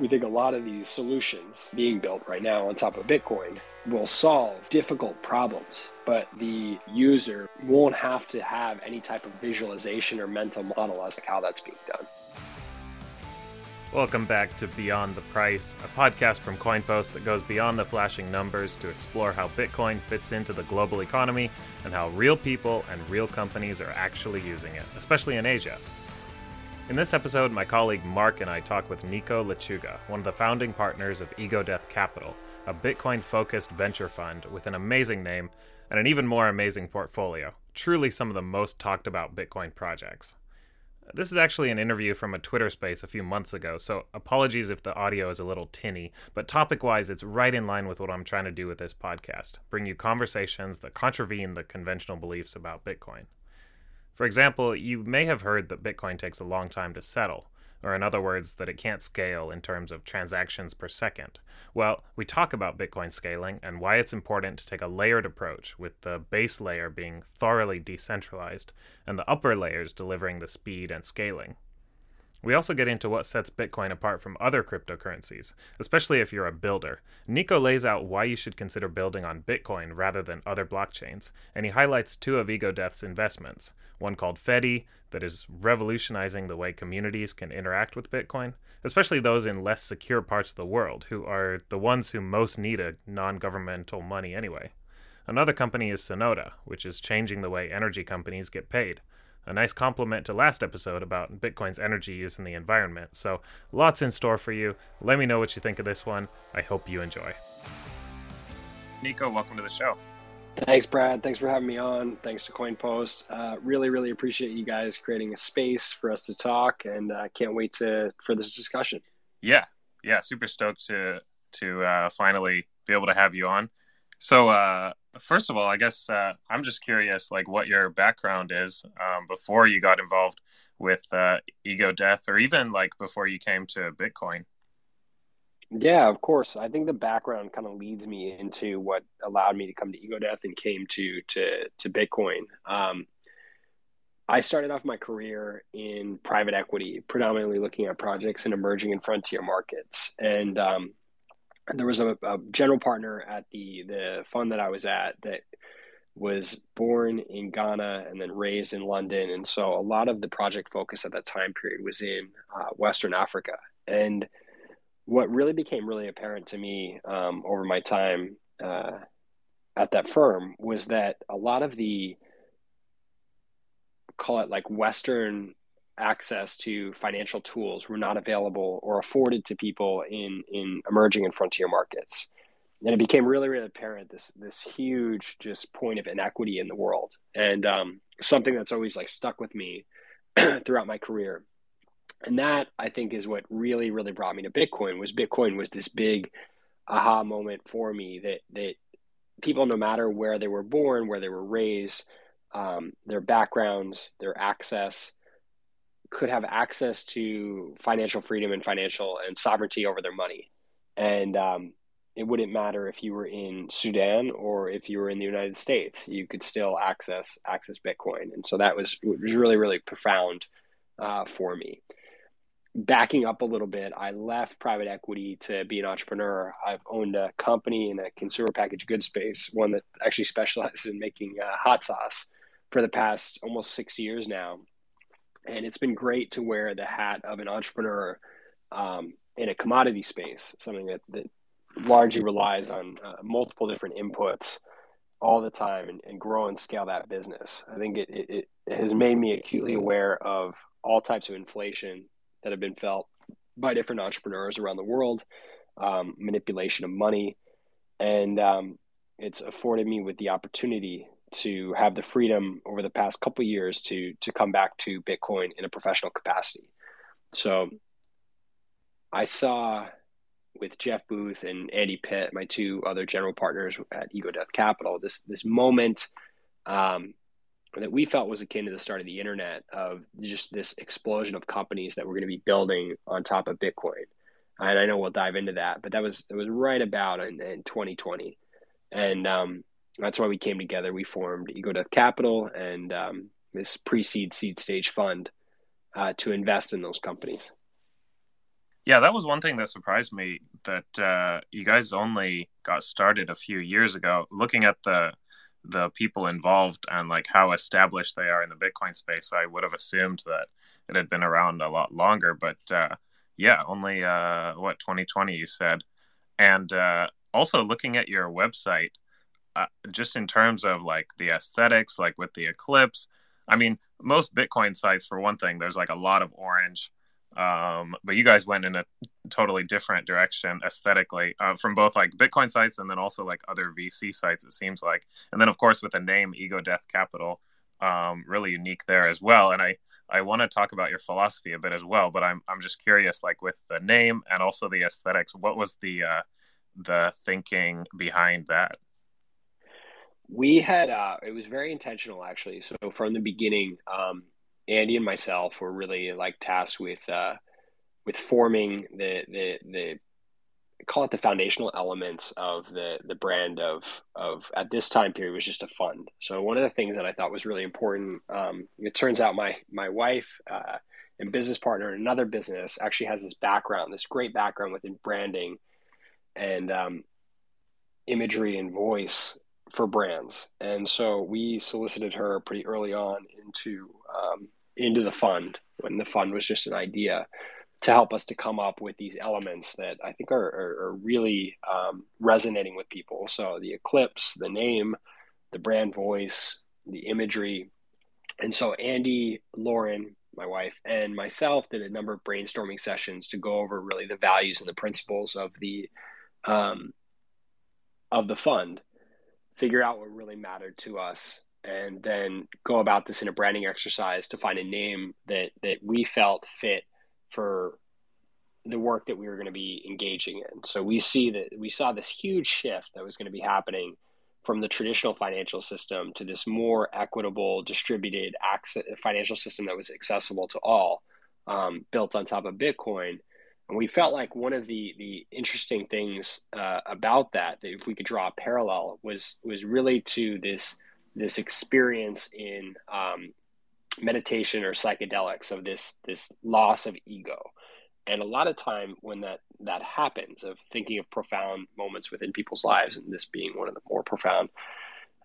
We think a lot of these solutions being built right now on top of Bitcoin will solve difficult problems, but the user won't have to have any type of visualization or mental model as to how that's being done. Welcome back to Beyond the Price, a podcast from CoinPost that goes beyond the flashing numbers to explore how Bitcoin fits into the global economy and how real people and real companies are actually using it, especially in Asia. In this episode, my colleague Mark and I talk with Nico Lechuga, one of the founding partners of Ego Death Capital, a Bitcoin focused venture fund with an amazing name and an even more amazing portfolio. Truly some of the most talked about Bitcoin projects. This is actually an interview from a Twitter space a few months ago, so apologies if the audio is a little tinny, but topic wise, it's right in line with what I'm trying to do with this podcast bring you conversations that contravene the conventional beliefs about Bitcoin. For example, you may have heard that Bitcoin takes a long time to settle, or in other words, that it can't scale in terms of transactions per second. Well, we talk about Bitcoin scaling and why it's important to take a layered approach, with the base layer being thoroughly decentralized and the upper layers delivering the speed and scaling. We also get into what sets Bitcoin apart from other cryptocurrencies, especially if you're a builder. Nico lays out why you should consider building on Bitcoin rather than other blockchains, and he highlights two of Ego Death's investments one called Fedi, that is revolutionizing the way communities can interact with Bitcoin, especially those in less secure parts of the world, who are the ones who most need a non governmental money anyway. Another company is Synota, which is changing the way energy companies get paid a nice complement to last episode about Bitcoin's energy use in the environment. So, lots in store for you. Let me know what you think of this one. I hope you enjoy. Nico, welcome to the show. Thanks, Brad. Thanks for having me on. Thanks to CoinPost. Uh, really, really appreciate you guys creating a space for us to talk, and I uh, can't wait to for this discussion. Yeah, yeah, super stoked to to uh, finally be able to have you on. So, uh, first of all, I guess uh, I'm just curious, like, what your background is um, before you got involved with uh, Ego Death, or even like before you came to Bitcoin. Yeah, of course. I think the background kind of leads me into what allowed me to come to Ego Death and came to to to Bitcoin. Um, I started off my career in private equity, predominantly looking at projects in emerging and frontier markets, and um, there was a, a, general partner at the the fund that I was at that was born in Ghana and then raised in London, and so a lot of the project focus at that time period was in uh, Western Africa. And what really became really apparent to me um, over my time uh, at that firm was that a lot of the call it like Western access to financial tools were not available or afforded to people in in emerging and frontier markets. And it became really really apparent this this huge just point of inequity in the world. And um, something that's always like stuck with me throughout my career. And that i think is what really really brought me to bitcoin was bitcoin was this big aha moment for me that that people no matter where they were born where they were raised um, their backgrounds their access could have access to financial freedom and financial and sovereignty over their money. And um, it wouldn't matter if you were in Sudan or if you were in the United States, you could still access access Bitcoin. And so that was was really really profound uh, for me. Backing up a little bit, I left private equity to be an entrepreneur. I've owned a company in a consumer packaged goods space, one that actually specializes in making uh, hot sauce for the past almost six years now and it's been great to wear the hat of an entrepreneur um, in a commodity space, something that, that largely relies on uh, multiple different inputs all the time and, and, grow and scale that business. I think it, it, it has made me acutely aware of all types of inflation that have been felt by different entrepreneurs around the world, um, manipulation of money, and um, it's afforded me with the opportunity to have the freedom over the past couple years to to come back to Bitcoin in a professional capacity. So I saw with Jeff Booth and Andy Pitt, my two other general partners at Ego Death Capital, this this moment um, that we felt was akin to the start of the internet of just this explosion of companies that were going to be building on top of Bitcoin. And I know we'll dive into that, but that was it was right about in, in 2020, and um, that's why we came together. We formed Ego Death Capital and um, this pre-seed seed stage fund uh, to invest in those companies. Yeah, that was one thing that surprised me that uh, you guys only got started a few years ago. Looking at the the people involved and like how established they are in the Bitcoin space, I would have assumed that it had been around a lot longer. But uh, yeah, only uh, what 2020 you said, and uh, also looking at your website, uh, just in terms of like the aesthetics, like with the eclipse. I mean, most Bitcoin sites, for one thing, there's like a lot of orange um, but you guys went in a totally different direction aesthetically uh, from both like bitcoin sites and then also like other vc sites it seems like and then of course with the name ego death capital um, really unique there as well and i i want to talk about your philosophy a bit as well but i'm i'm just curious like with the name and also the aesthetics what was the uh the thinking behind that we had uh it was very intentional actually so from the beginning um Andy and myself were really like tasked with uh, with forming the the the call it the foundational elements of the the brand of of at this time period was just a fund. So one of the things that I thought was really important. Um, it turns out my my wife uh, and business partner in another business actually has this background, this great background within branding and um, imagery and voice for brands. And so we solicited her pretty early on into um, into the fund when the fund was just an idea to help us to come up with these elements that I think are, are, are really um, resonating with people. So the eclipse, the name, the brand voice, the imagery. And so Andy, Lauren, my wife, and myself did a number of brainstorming sessions to go over really the values and the principles of the um, of the fund, figure out what really mattered to us, and then go about this in a branding exercise to find a name that that we felt fit for the work that we were going to be engaging in. So we see that we saw this huge shift that was going to be happening from the traditional financial system to this more equitable, distributed access, financial system that was accessible to all, um, built on top of Bitcoin. And we felt like one of the the interesting things uh, about that, that if we could draw a parallel, was was really to this this experience in um, meditation or psychedelics of this this loss of ego. And a lot of time when that that happens of thinking of profound moments within people's lives and this being one of the more profound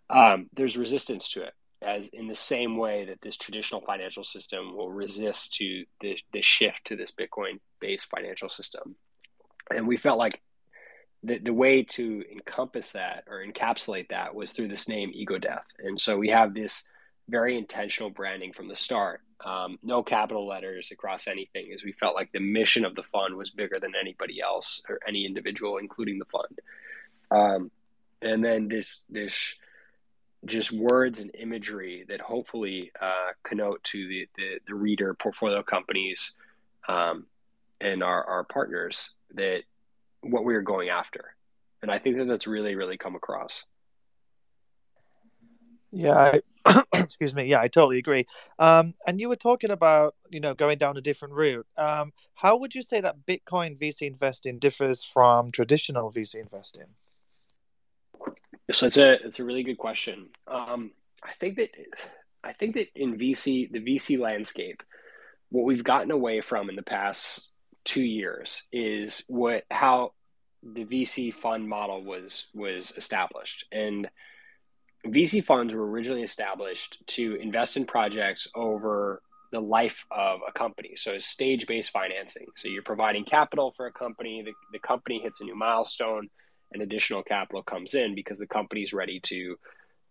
um, there's resistance to it as in the same way that this traditional financial system will resist to the, the shift to this bitcoin based financial system. And we felt like the, the way to encompass that or encapsulate that was through this name ego death. And so we have this very intentional branding from the start. Um, no capital letters across anything as we felt like the mission of the fund was bigger than anybody else or any individual including the fund. Um, and then this this just words and imagery that hopefully uh, connote to the, the, the reader portfolio companies um, and our, our partners that what we are going after. And I think that that's really, really come across. Yeah, I, excuse me. Yeah, I totally agree. Um, and you were talking about, you know, going down a different route. Um, how would you say that Bitcoin VC investing differs from traditional VC investing? So it's a it's a really good question. Um, I think that I think that in VC the VC landscape, what we've gotten away from in the past two years is what how the VC fund model was was established. And VC funds were originally established to invest in projects over the life of a company. So it's stage based financing. So you're providing capital for a company, the, the company hits a new milestone, and additional capital comes in because the company's ready to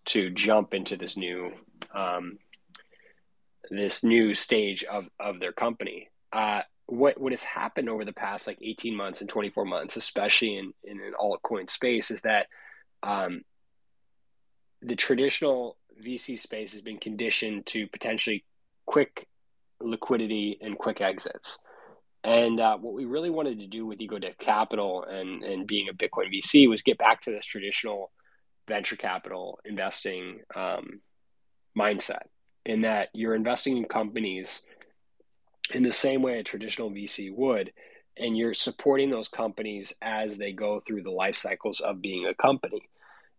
to jump into this new um, this new stage of, of their company. Uh, what what has happened over the past like 18 months and 24 months, especially in, in an altcoin space, is that um, the traditional VC space has been conditioned to potentially quick liquidity and quick exits. And uh, what we really wanted to do with Ego Death Capital and, and being a Bitcoin VC was get back to this traditional venture capital investing um, mindset in that you're investing in companies in the same way a traditional VC would. And you're supporting those companies as they go through the life cycles of being a company.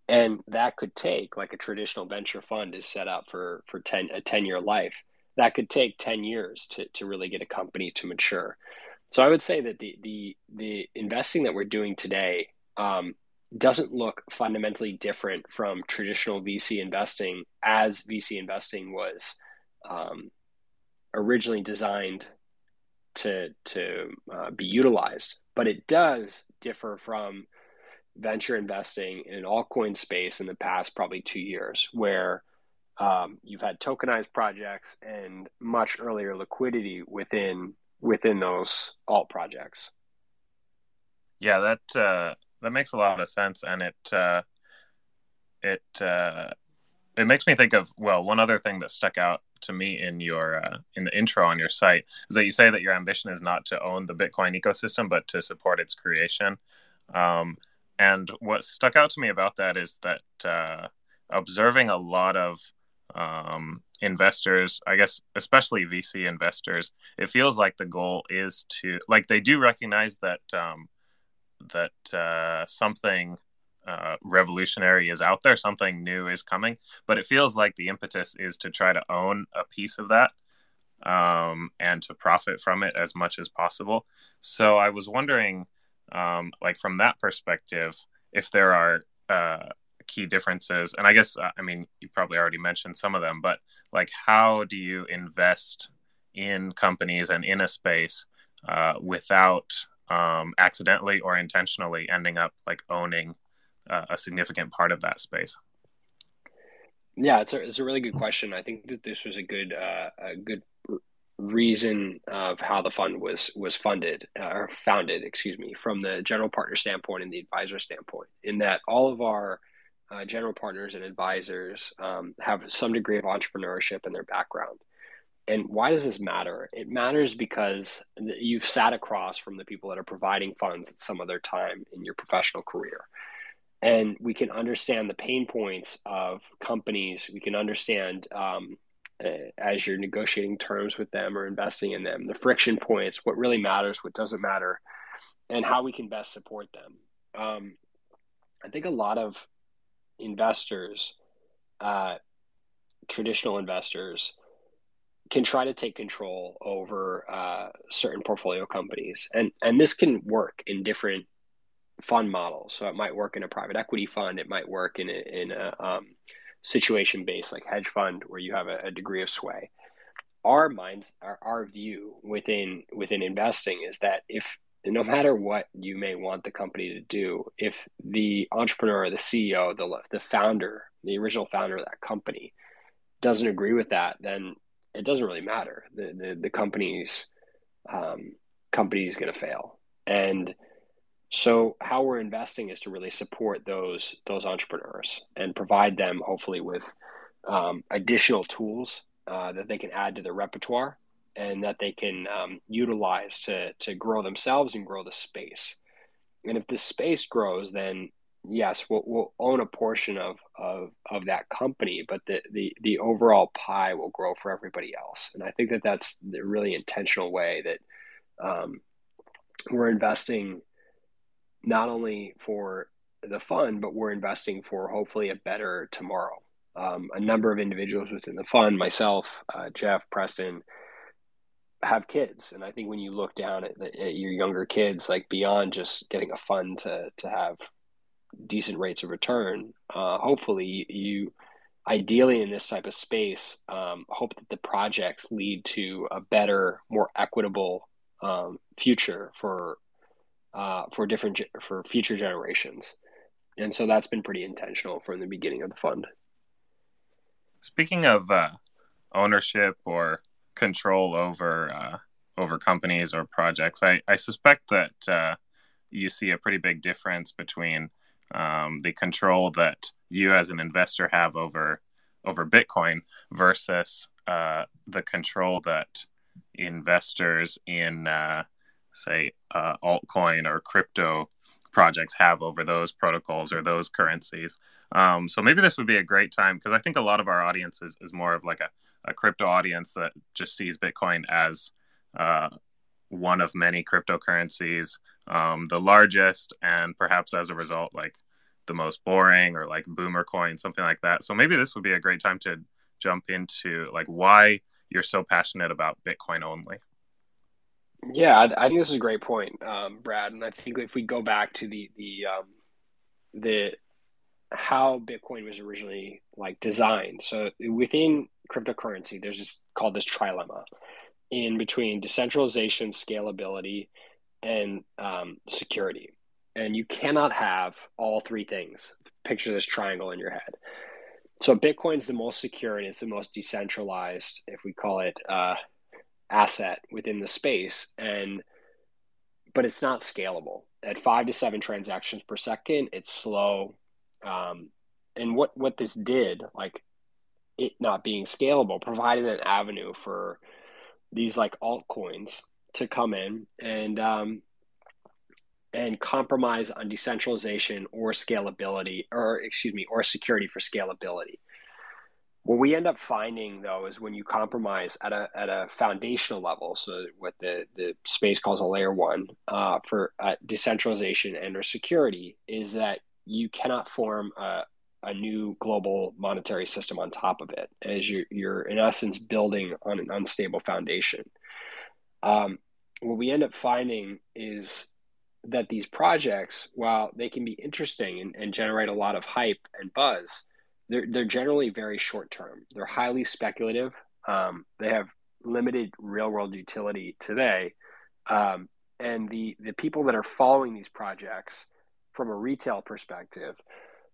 And that could take, like a traditional venture fund is set up for, for 10, a 10 year life, that could take 10 years to, to really get a company to mature. So I would say that the the the investing that we're doing today um, doesn't look fundamentally different from traditional VC investing, as VC investing was um, originally designed to to uh, be utilized. But it does differ from venture investing in an altcoin space in the past probably two years, where um, you've had tokenized projects and much earlier liquidity within within those alt projects. Yeah, that uh, that makes a lot of sense, and it uh, it uh, it makes me think of well, one other thing that stuck out to me in your uh, in the intro on your site is that you say that your ambition is not to own the Bitcoin ecosystem, but to support its creation. Um, and what stuck out to me about that is that uh, observing a lot of um, investors, I guess, especially VC investors, it feels like the goal is to like they do recognize that um, that uh, something uh, revolutionary is out there, something new is coming, but it feels like the impetus is to try to own a piece of that um, and to profit from it as much as possible. So I was wondering, um, like from that perspective, if there are uh, key differences, and I guess uh, I mean you probably already mentioned some of them, but like how do you invest in companies and in a space uh, without um, accidentally or intentionally ending up like owning uh, a significant part of that space? Yeah, it's a it's a really good question. I think that this was a good uh, a good reason of how the fund was was funded uh, or founded, excuse me, from the general partner standpoint and the advisor standpoint. In that all of our uh, general partners and advisors um, have some degree of entrepreneurship in their background. And why does this matter? It matters because you've sat across from the people that are providing funds at some other time in your professional career and we can understand the pain points of companies. We can understand um, uh, as you're negotiating terms with them or investing in them, the friction points, what really matters, what doesn't matter, and how we can best support them. Um, I think a lot of investors, uh, traditional investors, can try to take control over uh, certain portfolio companies, and and this can work in different fund models. So it might work in a private equity fund. It might work in a, in a um, situation based like hedge fund where you have a, a degree of sway. Our minds, our, our view within within investing is that if no matter what you may want the company to do, if the entrepreneur, the CEO, the the founder, the original founder of that company doesn't agree with that, then it doesn't really matter. The the, the company's um, company is going to fail, and so how we're investing is to really support those those entrepreneurs and provide them hopefully with um, additional tools uh, that they can add to their repertoire and that they can um, utilize to to grow themselves and grow the space. And if the space grows, then yes, we'll, we'll own a portion of, of of that company, but the, the the overall pie will grow for everybody else. And I think that that's the really intentional way that um, we're investing not only for the fund, but we're investing for hopefully a better tomorrow. Um, a number of individuals within the fund, myself, uh, Jeff, Preston, have kids, and I think when you look down at, the, at, your younger kids, like beyond just getting a fund to to have decent rates of return, uh, hopefully you, ideally in this type of space, um, hope that the projects lead to a better, more equitable um, future for uh, for different for future generations, and so that's been pretty intentional from the beginning of the fund. Speaking of uh, ownership or control over uh, over companies or projects, I, I suspect that uh, you see a pretty big difference between um, the control that you as an investor have over over Bitcoin versus uh, the control that investors in uh, say uh, altcoin or crypto projects have over those protocols or those currencies. Um, so maybe this would be a great time because I think a lot of our audience is, is more of like a, a crypto audience that just sees Bitcoin as uh, one of many cryptocurrencies, um, the largest, and perhaps as a result, like the most boring or like boomer coin, something like that. So maybe this would be a great time to jump into like why you're so passionate about Bitcoin only. Yeah, I, I think this is a great point, um, Brad. And I think if we go back to the the um, the how Bitcoin was originally like designed, so within cryptocurrency, there's this called this trilemma in between decentralization, scalability, and um, security. And you cannot have all three things. Picture this triangle in your head. So Bitcoin's the most secure and it's the most decentralized, if we call it, uh, asset within the space. And but it's not scalable. At five to seven transactions per second, it's slow. Um, and what what this did, like it not being scalable, provided an avenue for these like altcoins to come in and um, and compromise on decentralization or scalability, or excuse me, or security for scalability. What we end up finding though is when you compromise at a at a foundational level, so what the the space calls a layer one uh, for uh, decentralization and or security, is that you cannot form a, a new global monetary system on top of it, as you're, you're in essence building on an unstable foundation. Um, what we end up finding is that these projects, while they can be interesting and, and generate a lot of hype and buzz, they're, they're generally very short term. They're highly speculative. Um, they have limited real world utility today. Um, and the, the people that are following these projects from a retail perspective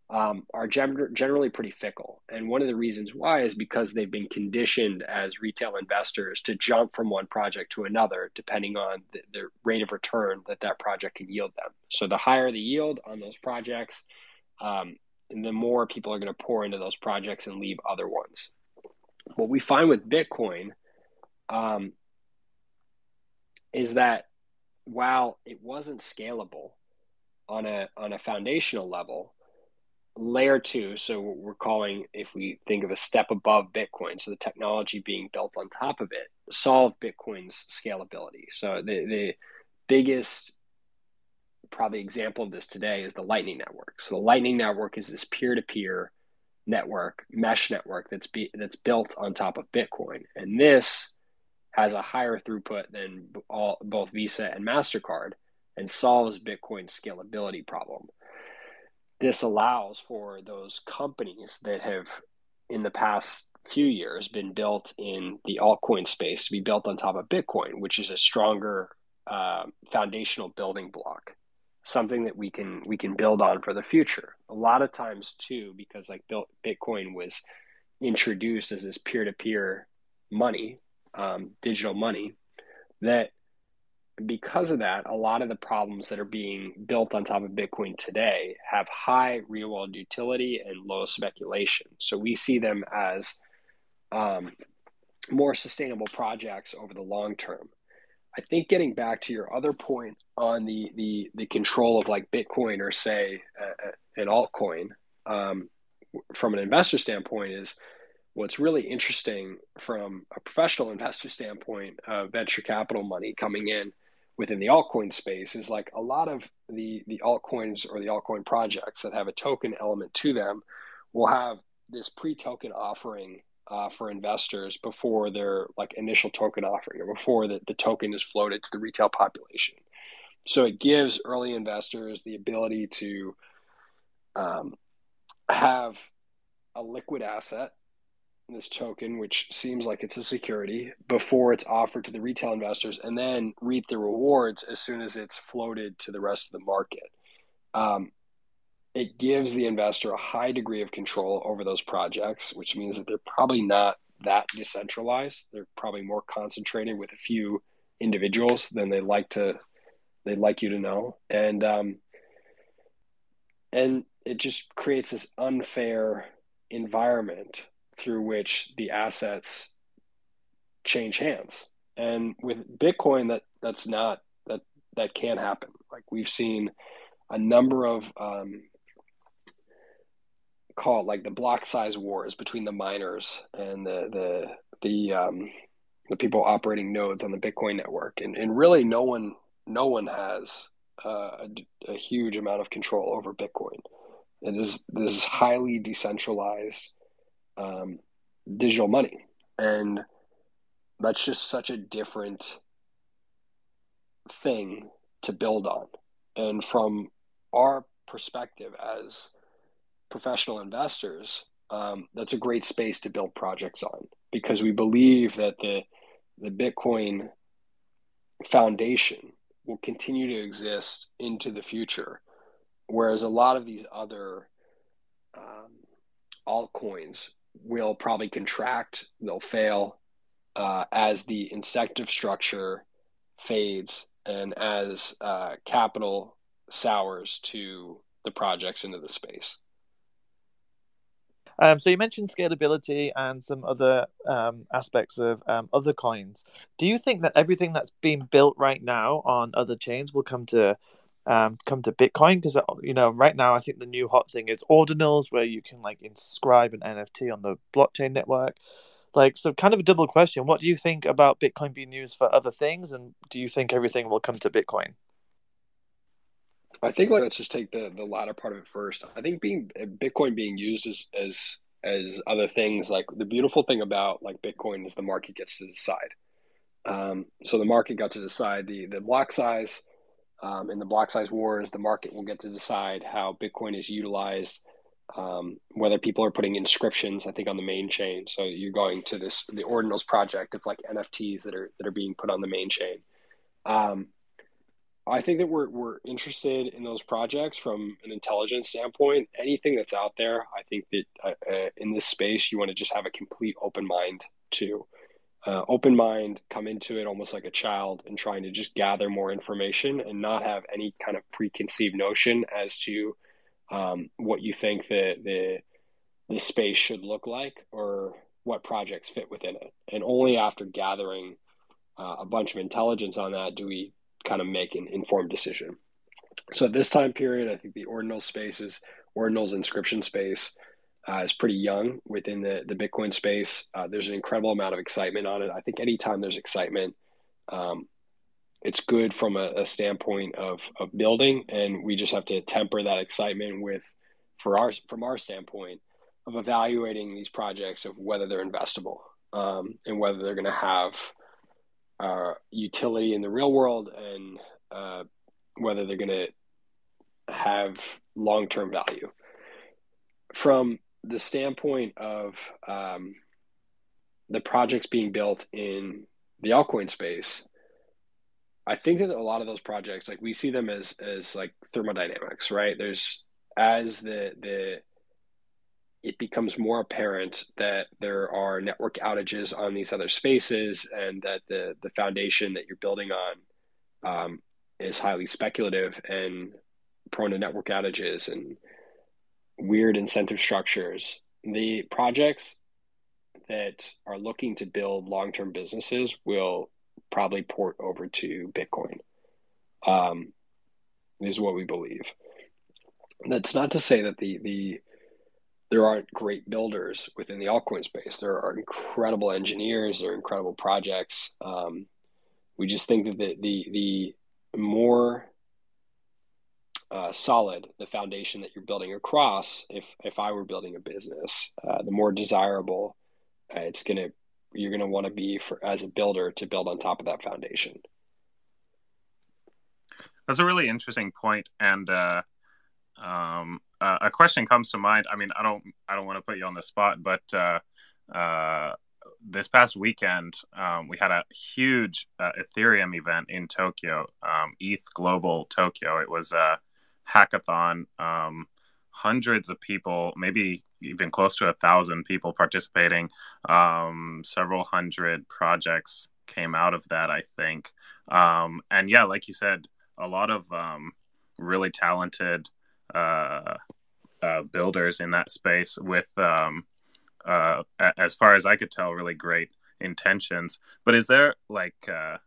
um, are gen- generally pretty fickle. And one of the reasons why is because they've been conditioned as retail investors to jump from one project to another, depending on the, the rate of return that that project can yield them. So the higher the yield on those projects, um, and the more people are going to pour into those projects and leave other ones. What we find with Bitcoin um, is that while it wasn't scalable on a on a foundational level, layer two, so we're calling, if we think of a step above Bitcoin, so the technology being built on top of it, solve Bitcoin's scalability. So the, the biggest probably example of this today is the Lightning Network. So the Lightning Network is this peer-to-peer network, mesh network that's be, that's built on top of Bitcoin, and this has a higher throughput than all both Visa and Mastercard, and solves Bitcoin's scalability problem this allows for those companies that have in the past few years been built in the altcoin space to be built on top of bitcoin which is a stronger uh, foundational building block something that we can we can build on for the future. A lot of times too because like bitcoin was introduced as this peer-to-peer money um, digital money that because of that, a lot of the problems that are being built on top of Bitcoin today have high real world utility and low speculation. So we see them as um, more sustainable projects over the long term. I think getting back to your other point on the the the control of like Bitcoin or say uh, an altcoin um, from an investor standpoint is what's really interesting from a professional investor standpoint, uh, venture capital money coming in within the altcoin space is like a lot of the the altcoins or the altcoin projects that have a token element to them will have this pre-token offering uh, for investors before their like initial token offering or before the, the token is floated to the retail population. So it gives early investors the ability to um, have a liquid asset this token, which seems like it's a security, before it's offered to the retail investors, and then reap the rewards as soon as it's floated to the rest of the market. Um, it gives the investor a high degree of control over those projects, which means that they're probably not that decentralized. They're probably more concentrated with a few individuals than they like to they'd like you to know, and um, and it just creates this unfair environment through which the assets change hands. And with Bitcoin, that that's not that that can't happen. Like we've seen a number of um, call it like the block size wars between the miners and the the the um, the people operating nodes on the Bitcoin network, and and really no one no one has uh, a, a, huge amount of control over Bitcoin. It is this is highly decentralized um, digital money. And that's just such a different thing to build on. And from our perspective as professional investors, um, that's a great space to build projects on because we believe that the the Bitcoin foundation will continue to exist into the future, whereas a lot of these other um, altcoins will probably contract, they'll fail uh, as the incentive structure fades and as uh, capital sours to the projects into the space. Um, so you mentioned scalability and some other um, aspects of um, other coins. Do you think that everything that's being built right now on other chains will come to um, come to Bitcoin? Because uh, you know, right now I think the new hot thing is ordinals, where you can like inscribe an NFT on the blockchain network. Like, so kind of a double question. What do you think about Bitcoin being used for other things, and do you think everything will come to Bitcoin? I think let's just take the the latter part of it first. I think being Bitcoin being used as as as other things like the beautiful thing about like Bitcoin is the market gets to decide. Um, so the market got to decide the the block size. Um, in the block size wars, the market will get to decide how Bitcoin is utilized, um, whether people are putting inscriptions. I think on the main chain. So you're going to this the Ordinals project of like NFTs that are that are being put on the main chain. Um, I think that we're we're interested in those projects from an intelligence standpoint. Anything that's out there, I think that uh, uh, in this space, you want to just have a complete open mind to uh, open mind, come into it almost like a child, and trying to just gather more information and not have any kind of preconceived notion as to um, what you think the the the space should look like or what projects fit within it. And only after gathering uh, a bunch of intelligence on that do we kind of make an informed decision. So at this time period, I think the ordinal spaces, ordinals inscription space uh, is pretty young within the, the Bitcoin space. Uh, there's an incredible amount of excitement on it. I think anytime there's excitement, um, it's good from a, a, standpoint of, of building, and we just have to temper that excitement with, for our from our standpoint, of evaluating these projects of whether they're investable um, and whether they're going to have uh, utility in the real world and uh, whether they're going to have long term value. From the standpoint of um, the projects being built in the altcoin space, I think that a lot of those projects, like we see them as as like thermodynamics, right? There's as the the it becomes more apparent that there are network outages on these other spaces and that the, the foundation that you're building on um, is highly speculative and prone to network outages and weird incentive structures. The projects that are looking to build long term businesses will probably port over to Bitcoin, um, is what we believe. That's not to say that the, the there aren't great builders within the altcoin space. There are incredible engineers. There are incredible projects. Um, we just think that the the, the more uh, solid the foundation that you're building across, if if I were building a business, uh, the more desirable uh, it's gonna you're gonna want to be for as a builder to build on top of that foundation. That's a really interesting point, and uh, um, uh, a question comes to mind. I mean, I don't, I don't want to put you on the spot, but uh, this past weekend um, we had a huge uh, Ethereum event in Tokyo, um, ETH Global Tokyo. It was a hackathon. Um, hundreds of people, maybe even close to a thousand people participating. Um, several hundred projects came out of that, I think. Um, and yeah, like you said, a lot of um, really talented uh, uh, builders in that space with, um, uh, as far as I could tell, really great intentions. But is there like uh,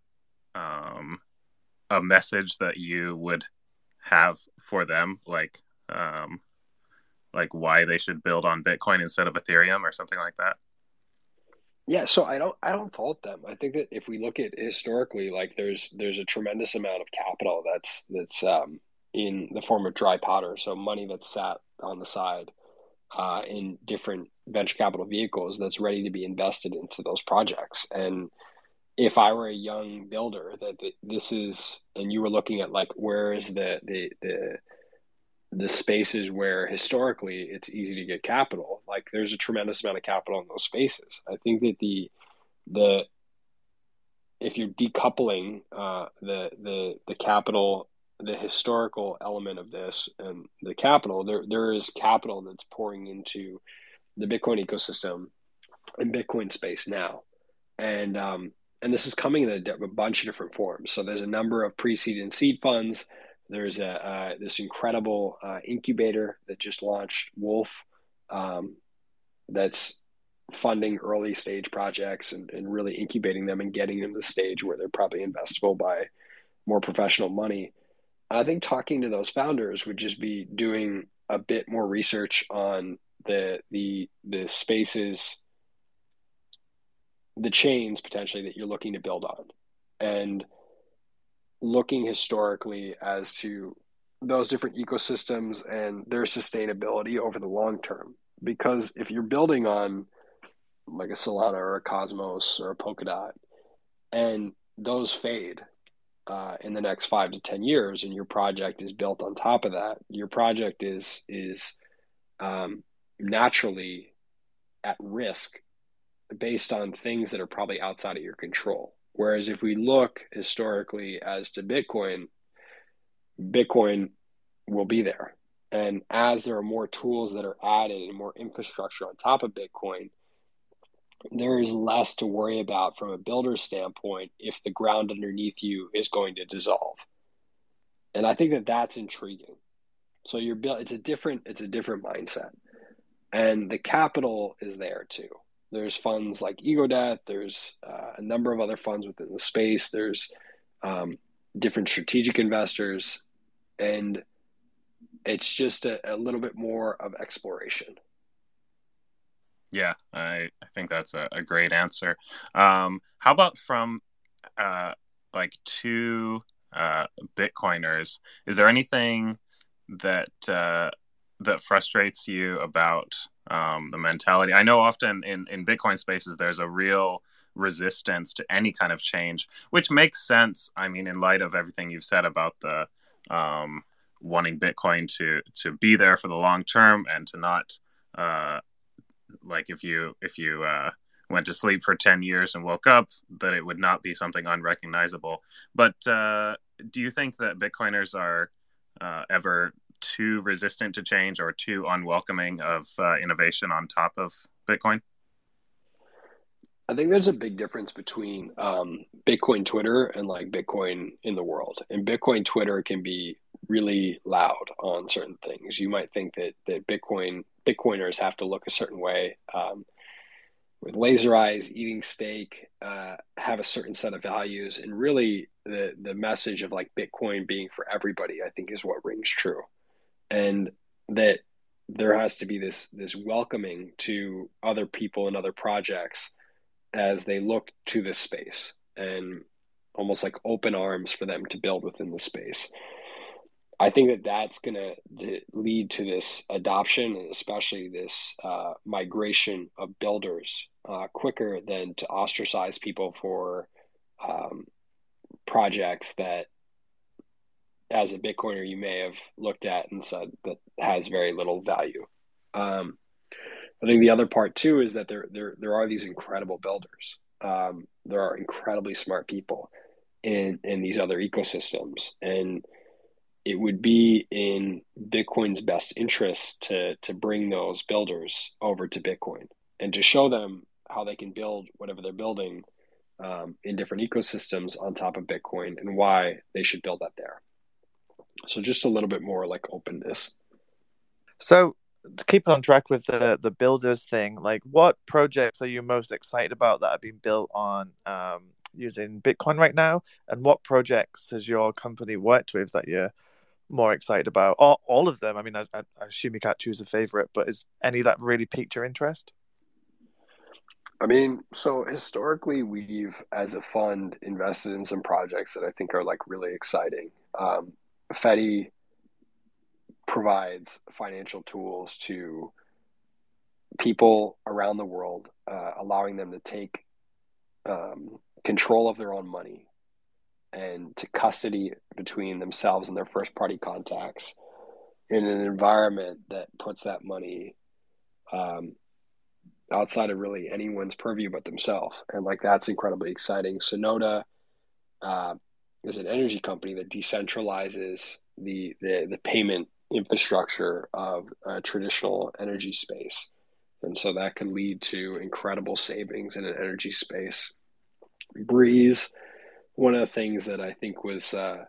um, a message that you would have for them, like um, like why they should build on Bitcoin instead of Ethereum or something like that? Yeah, so I don't I don't fault them. I think that if we look at historically, like there's there's a tremendous amount of capital that's that's um, in the form of dry powder, so money that's sat on the side uh, in different venture capital vehicles that's ready to be invested into those projects. And if I were a young builder, that this is, and you were looking at like where is the the the the spaces where historically it's easy to get capital. Like there's a tremendous amount of capital in those spaces. I think that the the if you're decoupling uh, the the the capital, the historical element of this and the capital, there there is capital that's pouring into the Bitcoin ecosystem and Bitcoin space now, and um, and this is coming in a, a, bunch of different forms. So there's a number of pre-seed and seed funds. There's a uh, this incredible uh, incubator that just launched, Wolf, um, that's funding early stage projects and, and really incubating them and getting them to the stage where they're probably investable by more professional money. And I think talking to those founders would just be doing a bit more research on the the the spaces the chains potentially that you're looking to build on. And looking historically as to those different ecosystems and their sustainability over the long term. Because if you're building on like a solana or a cosmos or a polkadot and those fade uh, in the next five to ten years and your project is built on top of that your project is is um, naturally at risk based on things that are probably outside of your control. Whereas if we look historically as to Bitcoin, Bitcoin will be there. And as there are more tools that are added and more infrastructure on top of Bitcoin, there is less to worry about from a builder standpoint if the ground underneath you is going to dissolve. And I think that that's intriguing. So you're built it's a different it's a different mindset. And the capital is there too. There's funds like Ego EgoDebt. There's uh, a number of other funds within the space. There's um, different strategic investors, and it's just a, a, little bit more of exploration. Yeah, I, I think that's a, a great answer. Um, how about from uh, like two uh, Bitcoiners? Is there anything that uh, that frustrates you about um, the mentality. I know often in, in Bitcoin spaces, there's a real resistance to any kind of change, which makes sense. I mean, in light of everything you've said about the um, wanting Bitcoin to to be there for the long term and to not uh, like if you if you uh, went to sleep for 10 years and woke up that it would not be something unrecognizable but uh, do you think that bitcoiners are uh, ever too resistant to change or too unwelcoming of uh, innovation on top of Bitcoin? I think there's a big difference between um, Bitcoin Twitter and like Bitcoin in the world. And Bitcoin Twitter can be really loud on certain things. You might think that that Bitcoin Bitcoiners have to look a certain way. Um, with laser eyes, eating steak, uh, have a certain set of values, and really the the message of like Bitcoin being for everybody, I think, is what rings true and that there has to be this this welcoming to other people and other projects as they look to this space and almost like open arms for them to build within the space. I think that that's going to lead to this adoption and especially this uh, migration of builders uh, quicker than to ostracize people for um, projects that as a Bitcoiner you may have looked at and said that has very little value. Um, I think the other part too is that there there there are these incredible builders. Um, there are incredibly smart people in in these other ecosystems, and it would be in Bitcoin's best interest to to bring those builders over to Bitcoin and to show them how they can build whatever they're building um, in different ecosystems on top of Bitcoin and why they should build that there. So just a little bit more like openness. So to keep on track with the the builders thing, like what projects are you most excited about that have been built on um, using Bitcoin right now, and what projects has your company worked with that you're more excited about? All, all of them. I mean, I, I assume you can't choose a favorite, but is any that really piqued your interest? I mean, so historically, we've as a fund invested in some projects that I think are like really exciting. Um, Fedi provides financial tools to people around the world, uh, allowing them to take um, control of their own money and to custody between themselves and their first party contacts in an environment that puts that money um, outside of really anyone's purview but themselves. And like that's incredibly exciting. Synota uh, is an energy company that decentralizes the, the, the payment infrastructure of a traditional energy space. And so that can lead to incredible savings in an energy space. Breeze, one of the things that I think was uh,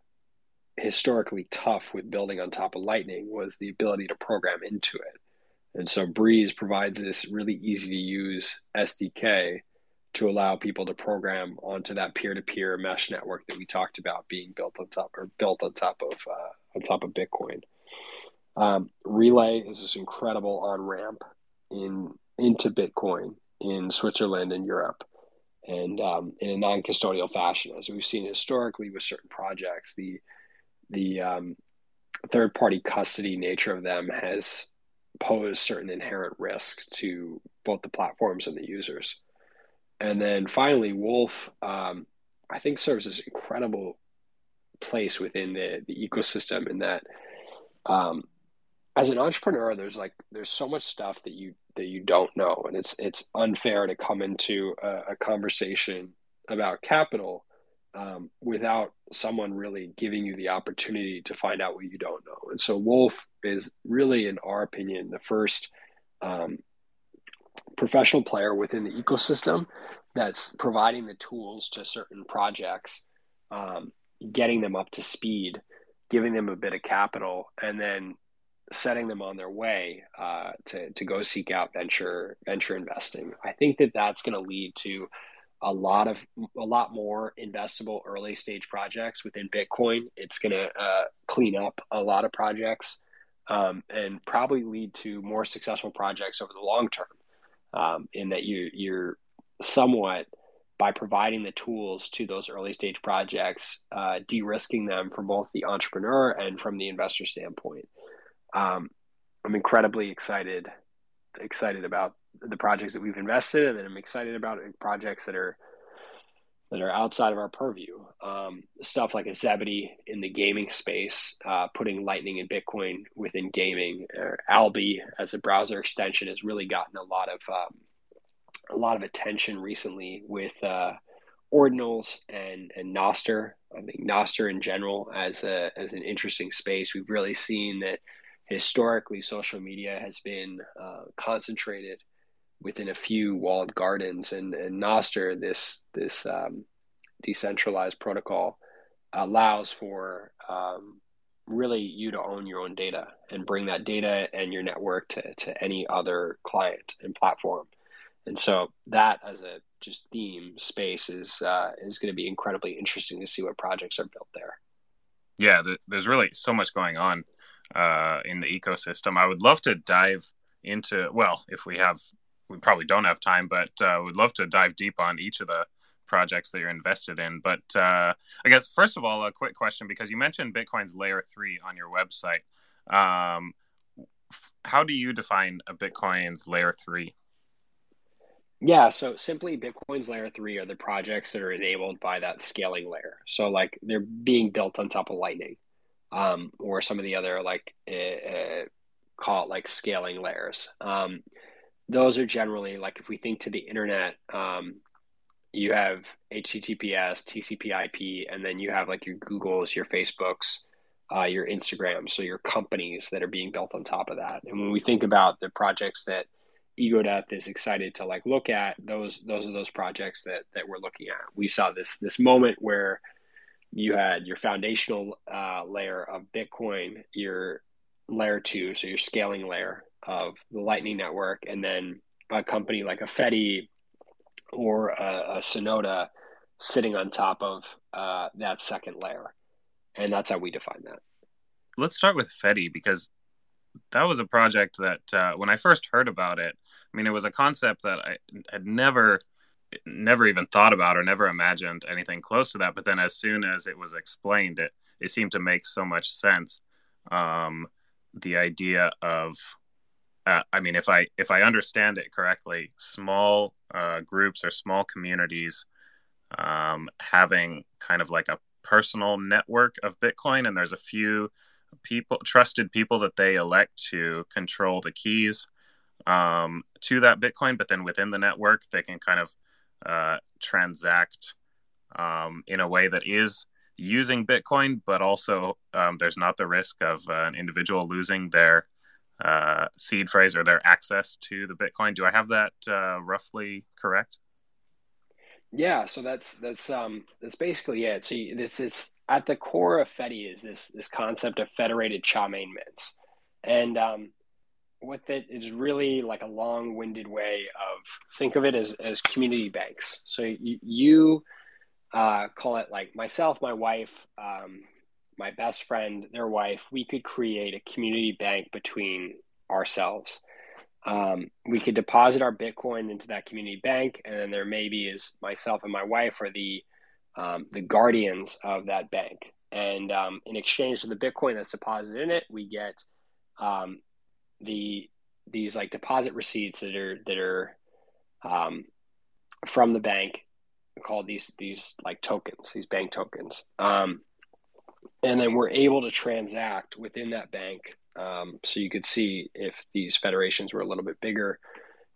historically tough with building on top of Lightning was the ability to program into it. And so Breeze provides this really easy to use SDK to allow people to program onto that peer-to-peer mesh network that we talked about being built on top or built on top of uh, on top of Bitcoin. Um, Relai is this incredible on ramp in into Bitcoin in Switzerland and Europe, and um, in a non-custodial fashion, as we've seen historically with certain projects. The the um, third-party custody nature of them has posed certain inherent risks to both the platforms and the users. And then finally, Wolf, um, I think, serves this incredible place within the, the ecosystem in that um, as an entrepreneur, there's like there's so much stuff that you that you don't know, and it's it's unfair to come into a, a conversation about capital um, without someone really giving you the opportunity to find out what you don't know. And so Wolf is really, in our opinion, the first um, professional player within the ecosystem that's providing the tools to certain projects, um, getting them up to speed, giving them a bit of capital, and then setting them on their way uh, to to go seek out venture venture investing. I think that that's going to lead to a lot of a lot more investable early stage projects within Bitcoin. It's going to uh, clean up a lot of projects um, and probably lead to more successful projects over the long term um, in that you you're somewhat by providing the tools to those early stage projects, uh, de-risking them from both the entrepreneur and from the investor standpoint. Um, I'm incredibly excited excited about the projects that we've invested in, and I'm excited about projects that are that are outside of our purview. Um, stuff like a Zebedee in the gaming space, uh, putting Lightning and Bitcoin within gaming. Uh, Alby as a browser extension has really gotten a lot of um, a lot of attention recently with uh, ordinals and and Nostr. I think Nostr in general as a as an interesting space. We've really seen that historically social media has been uh, concentrated within a few walled gardens and, and Nostr, this this um, decentralized protocol allows for um, really you to own your own data and bring that data and your network to, to any other client and platform. And so that as a just theme space is uh, is going to be incredibly interesting to see what projects are built there. Yeah, there's really so much going on uh, in the ecosystem. I would love to dive into well, if we have, we probably don't have time, but uh, would love to dive deep on each of the projects that you're invested in. But uh, I guess first of all, a quick question because you mentioned Bitcoin's layer three on your website. Um, how do you define a Bitcoin's layer three? Yeah, so simply Bitcoin's layer three are the projects that are enabled by that scaling layer. So like they're being built on top of Lightning, um, or some of the other like uh, call it like scaling layers. Um, those are generally like if we think to the internet, um, you have HTTPS, TCP/IP, and then you have like your Googles, your Facebooks, uh, your Instagram. so your companies that are being built on top of that. And when we think about the projects that Ego Death is excited to like look at, those those are those projects that that we're looking at. We saw this this moment where you had your foundational uh, layer of Bitcoin, your layer two, so your scaling layer of the Lightning Network, and then a company like a Fedi or a, a Synota sitting on top of uh, that second layer, and that's how we define that. Let's start with Fedi because that was a project that uh, when I first heard about it, I mean, it was a concept that I had never never even thought about or never imagined anything close to that. But then as soon as it was explained, it, it seemed to make so much sense. Um, the idea of, uh, I mean, if I, if I understand it correctly, small uh, groups or small communities um, having kind of like a personal network of Bitcoin, and there's a few people, trusted people that they elect to control the keys um, to that Bitcoin. But then within the network, they can kind of uh, transact um, in a way that is using Bitcoin, but also um, there's not the risk of uh, an individual losing their uh, seed phrase or their access to the Bitcoin. Do I have that uh, roughly correct? Yeah, so that's that's um that's basically it. So this is at the core of Fedi is this this concept of federated Chaumian mints, and um, with it is really like a long-winded way of think of it as as community banks. So you, you uh, call it like myself, my wife, um, my best friend, their wife. We could create a community bank between ourselves um, we could deposit our Bitcoin into that community bank, and then there maybe is myself and my wife are the um, the guardians of that bank. And um, in exchange for the Bitcoin that's deposited in it, we get um, the these like deposit receipts that are that are um, from the bank called these these like tokens, these bank tokens. Um, and then we're able to transact within that bank um, so you could see if these federations were a little bit bigger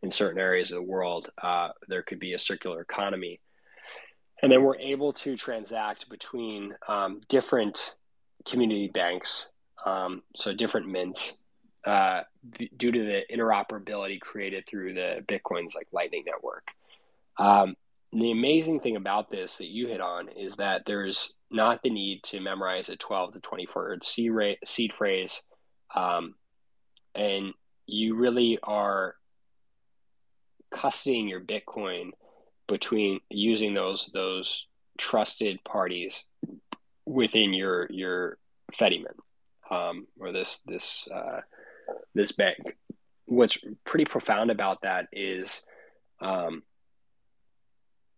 in certain areas of the world, uh, there could be a circular economy. And then we're able to transact between um, different community banks, um, so different mints, uh, b- due to the interoperability created through the Bitcoin's like Lightning Network. Um, the amazing thing about this that you hit on is that there's not the need to memorize a 12 to 24 word seed phrase um, and you really are custodying your Bitcoin between using those those trusted parties within your your Fedimint um, or this this uh, this bank. What's pretty profound about that is um,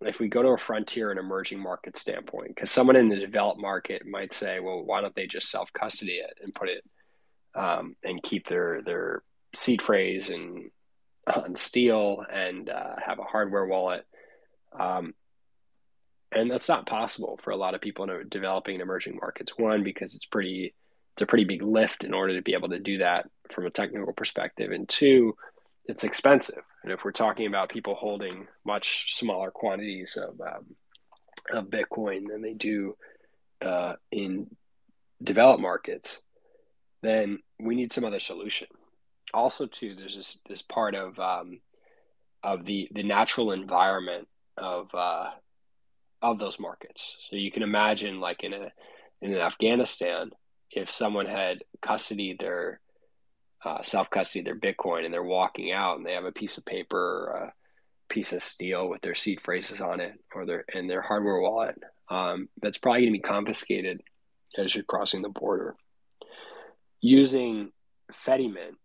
if we go to a frontier and emerging market standpoint, because someone in the developed market might say, well, why don't they just self custody it and put it um, and keep their their seed phrase and on steel and uh, have a hardware wallet. Um, and that's not possible for a lot of people in developing and emerging markets. One, because it's pretty it's a pretty big lift in order to be able to do that from a technical perspective, and two, it's expensive. And if we're talking about people holding much smaller quantities of um, of Bitcoin than they do uh, in developed markets, then we need some other solution. Also, too, there's this this part of um, of the the natural environment of uh, of those markets. So you can imagine, like in a in Afghanistan, if someone had custody their uh, self custody their Bitcoin and they're walking out and they have a piece of paper a piece of steel with their seed phrases on it or their and their hardware wallet, um, that's probably going to be confiscated as you're crossing the border using Fedimint,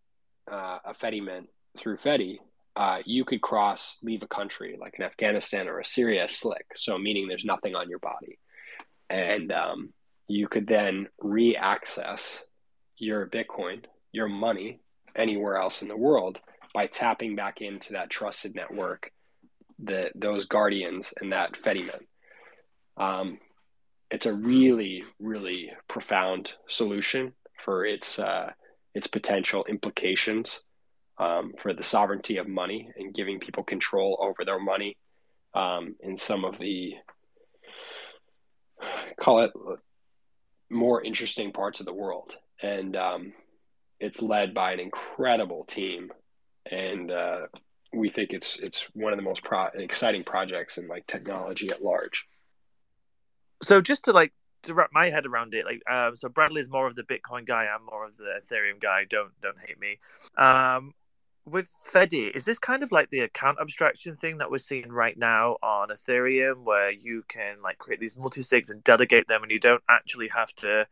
uh, a Fedimint through Fedi, uh, you could cross, leave a country like in Afghanistan or a Syria slick. So, meaning there's nothing on your body. And um, you could then re access your Bitcoin, your money, anywhere else in the world by tapping back into that trusted network, the, those guardians, and that Fedimint. Um, it's a really, really profound solution for its uh, its potential implications um, for the sovereignty of money and giving people control over their money um, in some of the call it more interesting parts of the world. And um, it's led by an incredible team, and uh, we think it's it's one of the most pro- exciting projects in like technology at large. So just to like to wrap my head around it, like um, so Bradley's more of the Bitcoin guy, I'm more of the Ethereum guy. Don't don't hate me. Um, with Fedi, is this kind of like the account abstraction thing that we're seeing right now on Ethereum, where you can like create these multi-sigs and delegate them, and you don't actually have to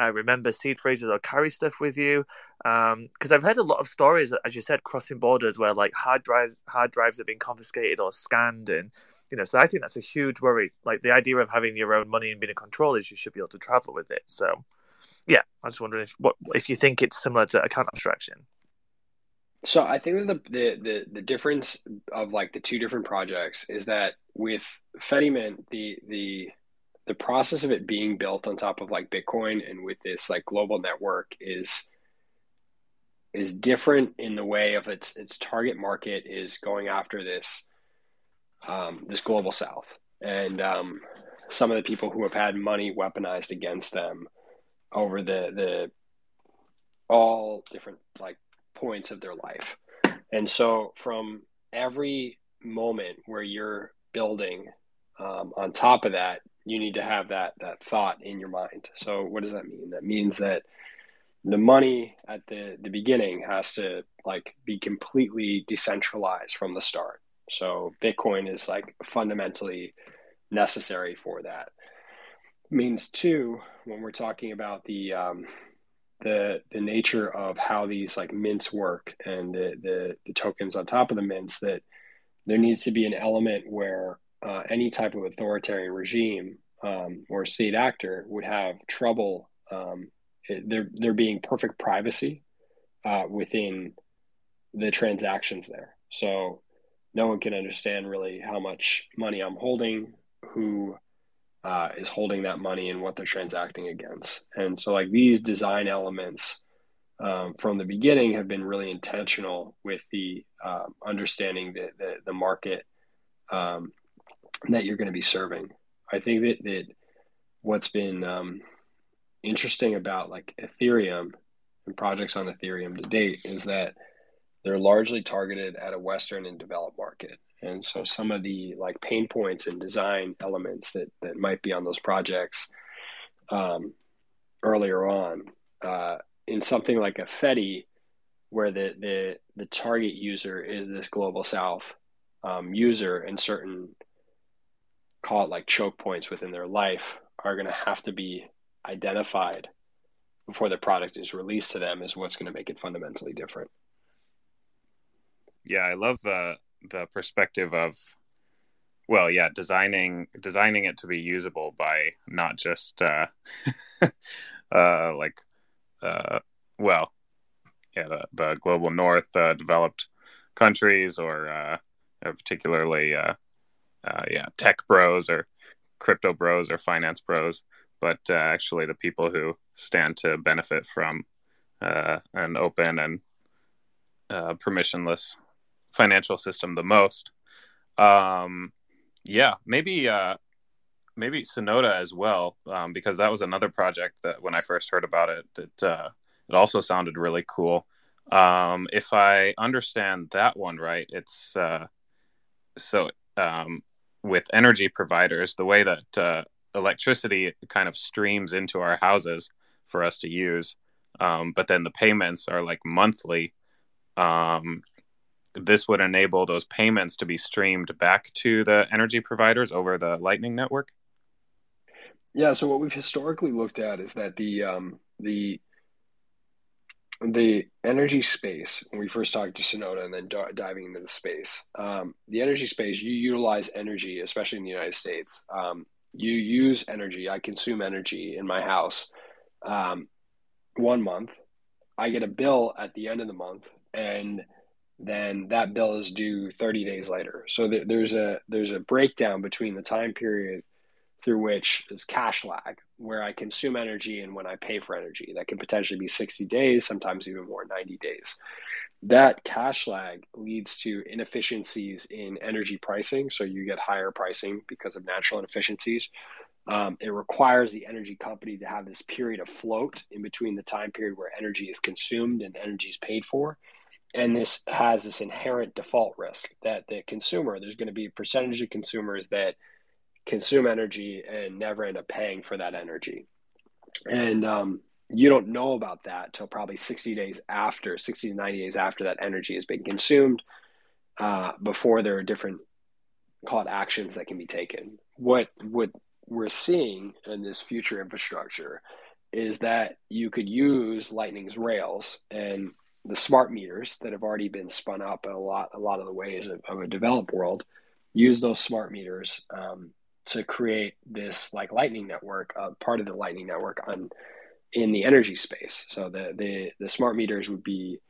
uh, remember seed phrases or carry stuff with you. Because um, I've heard a lot of stories, as you said, crossing borders where like hard drives hard drives have been confiscated or scanned, and you know, so I think that's a huge worry. Like the idea of having your own money and being in control is you should be able to travel with it. So, yeah, I was wondering if what if you think it's similar to account abstraction. So I think the, the the the difference of like the two different projects is that with Fedimint, the the the process of it being built on top of like Bitcoin and with this like global network is is different in the way of its its target market is going after this um, this global south. And um, some of the people who have had money weaponized against them over the the all different like points of their life. And so from every moment where you're building um, on top of that you need to have that that thought in your mind. So what does that mean? That means that the money at the the beginning has to like be completely decentralized from the start. So bitcoin is like fundamentally necessary for that. Means too when we're talking about the um, the the nature of how these like mints work and the, the the tokens on top of the mints that there needs to be an element where uh, any type of authoritarian regime um, or state actor would have trouble um, there there being perfect privacy uh, within the transactions there. So no one can understand really how much money I'm holding, who uh, is holding that money, and what they're transacting against. And so like these design elements um, from the beginning have been really intentional with the uh, understanding the, the, the market um, that you're going to be serving. I think that that what's been um, interesting about like Ethereum and projects on Ethereum to date is that they're largely targeted at a Western and developed market. And so some of the like pain points and design elements that, that might be on those projects um, earlier on uh, in something like a Fedi, where the, the, the target user is this global South um, user and certain call it like choke points within their life are going to have to be identified before the product is released to them is what's going to make it fundamentally different. Yeah, I love the the perspective of well, yeah, designing designing it to be usable by not just uh, uh, like uh, well, yeah, the, the global north uh, developed countries or uh, particularly uh, uh, yeah, tech bros or crypto bros or finance bros but uh, actually the people who stand to benefit from uh, an open and uh, permissionless financial system the most. Um, yeah, maybe uh, maybe Synota as well, um, because that was another project that when I first heard about it, it uh, it also sounded really cool. Um, if I understand that one right, it's so um, with energy providers, the way that electricity kind of streams into our houses for us to use. Um, but then the payments are like monthly. Um, this would enable those payments to be streamed back to the energy providers over the Lightning Network. Yeah. So what we've historically looked at is that the um, the the energy space when we first talked to Synota and then d- diving into the space, um, the energy space you utilize energy, especially in the United States, um, you use energy. I consume energy in my house um, one month. I get a bill at the end of the month, and then that bill is due 30 days later. So th- there's a there's a breakdown between the time period through which is cash lag, where I consume energy and when I pay for energy. That can potentially be 60 days, sometimes even more, 90 days that cash lag leads to inefficiencies in energy pricing. So you get higher pricing because of natural inefficiencies. Um, it requires the energy company to have this period of float in between the time period where energy is consumed and energy is paid for. And this has this inherent default risk that the consumer, there's going to be a percentage of consumers that consume energy and never end up paying for that energy. And um, you don't know about that till probably 60 days after 60 to 90 days after that energy has been consumed uh, before there are different called actions that can be taken what what we're seeing in this future infrastructure is that you could use lightning's rails and the smart meters that have already been spun up in a lot a lot of the ways of, of a developed world use those smart meters um, to create this like lightning network uh, part of the lightning network on in the energy space. So the the the smart meters would be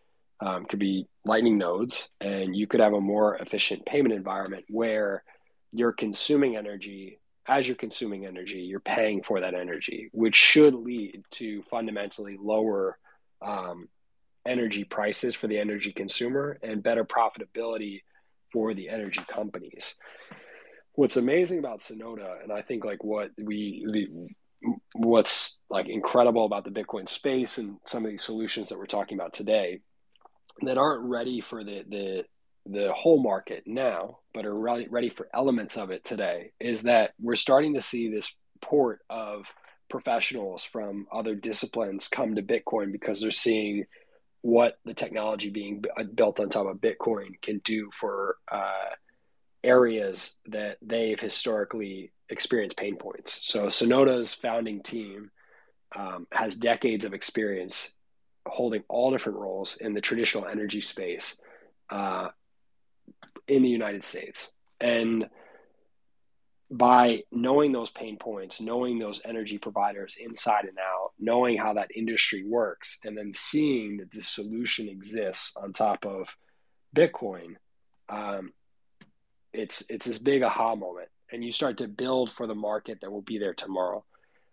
um, could be Lightning nodes, and you could have a more efficient payment environment where you're consuming energy. As you're consuming energy, you're paying for that energy, which should lead to fundamentally lower um, energy prices for the energy consumer and better profitability for the energy companies. What's amazing about Synota, and I think like what we the what's like incredible about the Bitcoin space and some of these solutions that we're talking about today that aren't ready for the the the whole market now, but are ready, ready for elements of it today, is that we're starting to see this port of professionals from other disciplines come to Bitcoin because they're seeing what the technology being built on top of Bitcoin can do for uh, areas that they've historically experienced pain points. So Synota's founding team um, has decades of experience holding all different roles in the traditional energy space uh, in the United States. And by knowing those pain points, knowing those energy providers inside and out, knowing how that industry works, and then seeing that this solution exists on top of Bitcoin, um, it's it's this big aha moment, and you start to build for the market that will be there tomorrow.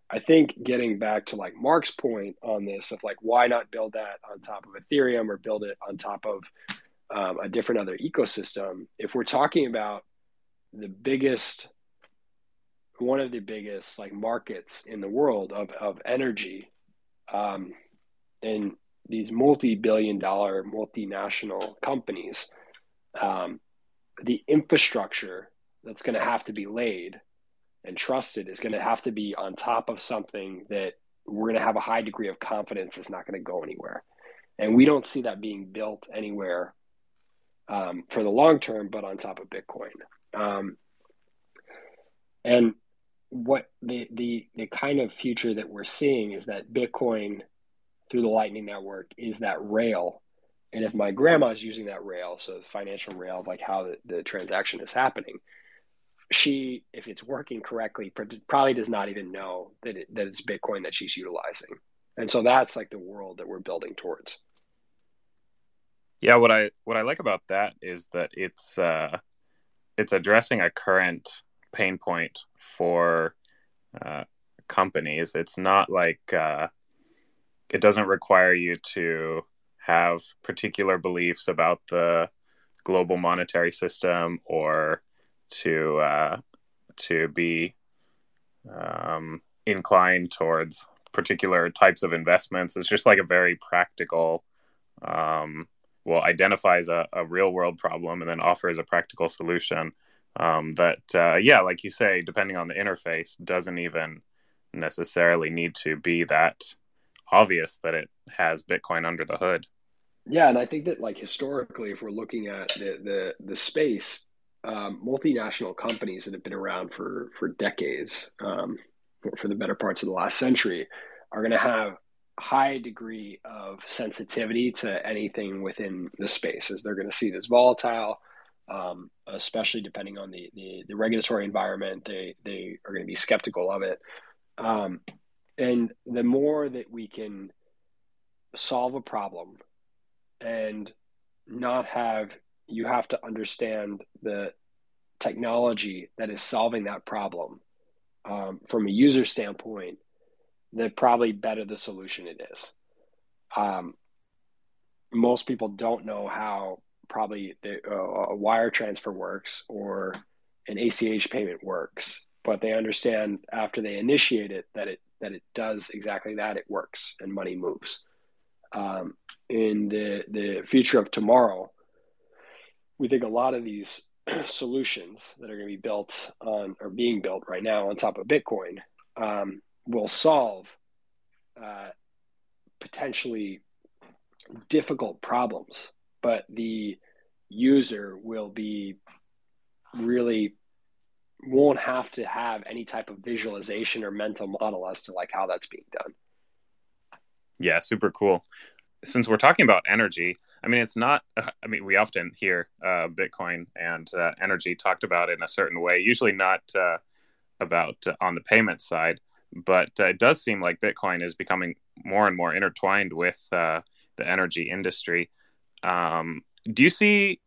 I think getting back to like Mark's point on this of like why not build that on top of Ethereum or build it on top of um, a different other ecosystem. If we're talking about the biggest, one of the biggest like markets in the world of of energy, um, and these multi-billion dollar multinational companies, um, the infrastructure that's going to have to be laid and trusted is going to have to be on top of something that we're going to have a high degree of confidence is not going to go anywhere. And we don't see that being built anywhere um, for the long term, but on top of Bitcoin. Um, and what the, the the kind of future that we're seeing is that Bitcoin through the Lightning Network is that rail and if my grandma's using that rail, so the financial rail of like how the, the transaction is happening, she, if it's working correctly, probably does not even know that it, that it's Bitcoin that she's utilizing. And so that's like the world that we're building towards. Yeah, what I what I like about that is that it's uh, it's addressing a current pain point for uh, companies. It's not like uh, it doesn't require you to have particular beliefs about the global monetary system or to uh, to be um, inclined towards particular types of investments. It's just like a very practical, um, well, identifies a, a, real world problem and then offers a practical solution um, that, uh, yeah, like you say, depending on the interface, doesn't even necessarily need to be that obvious that it has Bitcoin under the hood. Yeah, and I think that like historically, if we're looking at the the the space, um, multinational companies that have been around for for decades, um, for the better parts of the last century, are going to have high degree of sensitivity to anything within the space, as they're going to see it as volatile. Um, especially depending on the, the, the regulatory environment, they they are going to be skeptical of it. Um, and the more that we can solve a problem and not have you have to understand the technology that is solving that problem. Um, from a user standpoint the probably better the solution it is. Um, most people don't know how probably the, uh, a wire transfer works or an ach payment works but they understand after they initiate it that it that it does exactly that. It works and money moves um, in the the future of tomorrow, we think a lot of these solutions that are going to be built on or being built right now on top of Bitcoin um, will solve uh, potentially difficult problems, but the user will be really won't have to have any type of visualization or mental model as to like how that's being done. Yeah, super cool since we're talking about energy, I mean, it's not, I mean, we often hear uh, Bitcoin and uh, energy talked about in a certain way, usually not uh, about uh, on the payment side, but uh, it does seem like Bitcoin is becoming more and more intertwined with uh, the energy industry. Um, do you see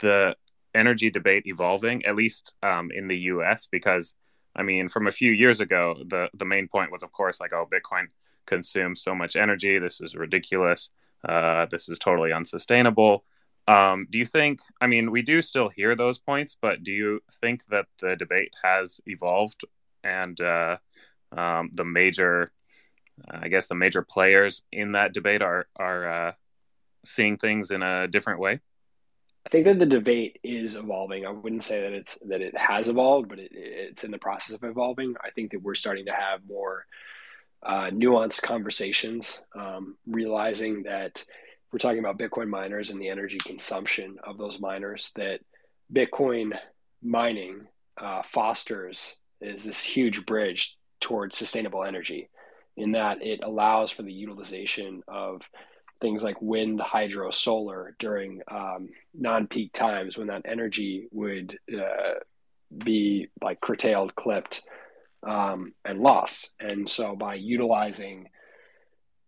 the energy debate evolving, at least um, in the U.S.? Because I mean, from a few years ago, the the main point was, of course, like, oh, Bitcoin consumes so much energy. This is ridiculous. Uh, this is totally unsustainable. Um, do you think? I mean, we do still hear those points, but do you think that the debate has evolved and uh, um, the major, I guess, the major players in that debate are are uh, seeing things in a different way? I think that the debate is evolving. I wouldn't say that it's that it has evolved, but it, it's in the process of evolving. I think that we're starting to have more uh, nuanced conversations, um, realizing that we're talking about Bitcoin miners and the energy consumption of those miners, that Bitcoin mining uh, fosters is this huge bridge towards sustainable energy in that it allows for the utilization of things like wind, hydro, solar during um, non-peak times when that energy would uh, be like curtailed, clipped, um, and loss. And so by utilizing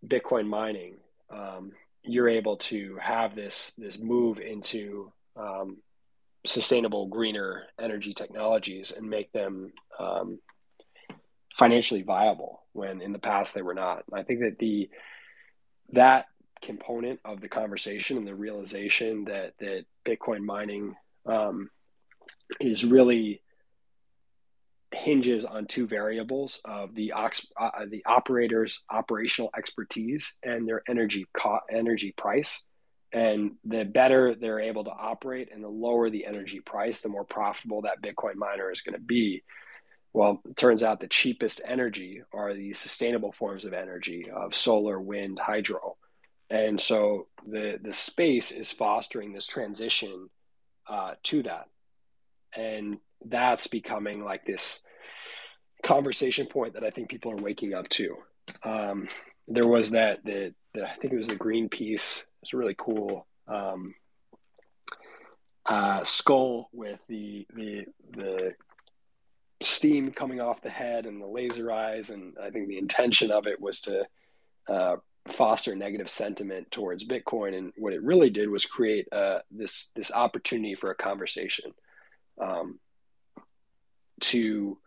Bitcoin mining, um, you're able to have this this move into um, sustainable, greener energy technologies and make them um, financially viable when in the past they were not. I think that the that component of the conversation and the realization that that Bitcoin mining um, is really hinges on two variables of the ox, uh, the operator's operational expertise and their energy co- energy price. And the better they're able to operate and the lower the energy price, the more profitable that Bitcoin miner is going to be. Well, it turns out the cheapest energy are the sustainable forms of energy of solar, wind, hydro. And so the the space is fostering this transition uh, to that. And that's becoming like this conversation point that I think people are waking up to. Um, there was that the, I think it was the Greenpeace. It's a really cool um, uh, skull with the the the steam coming off the head and the laser eyes, and I think the intention of it was to uh, foster negative sentiment towards Bitcoin. And what it really did was create uh, this this opportunity for a conversation um, to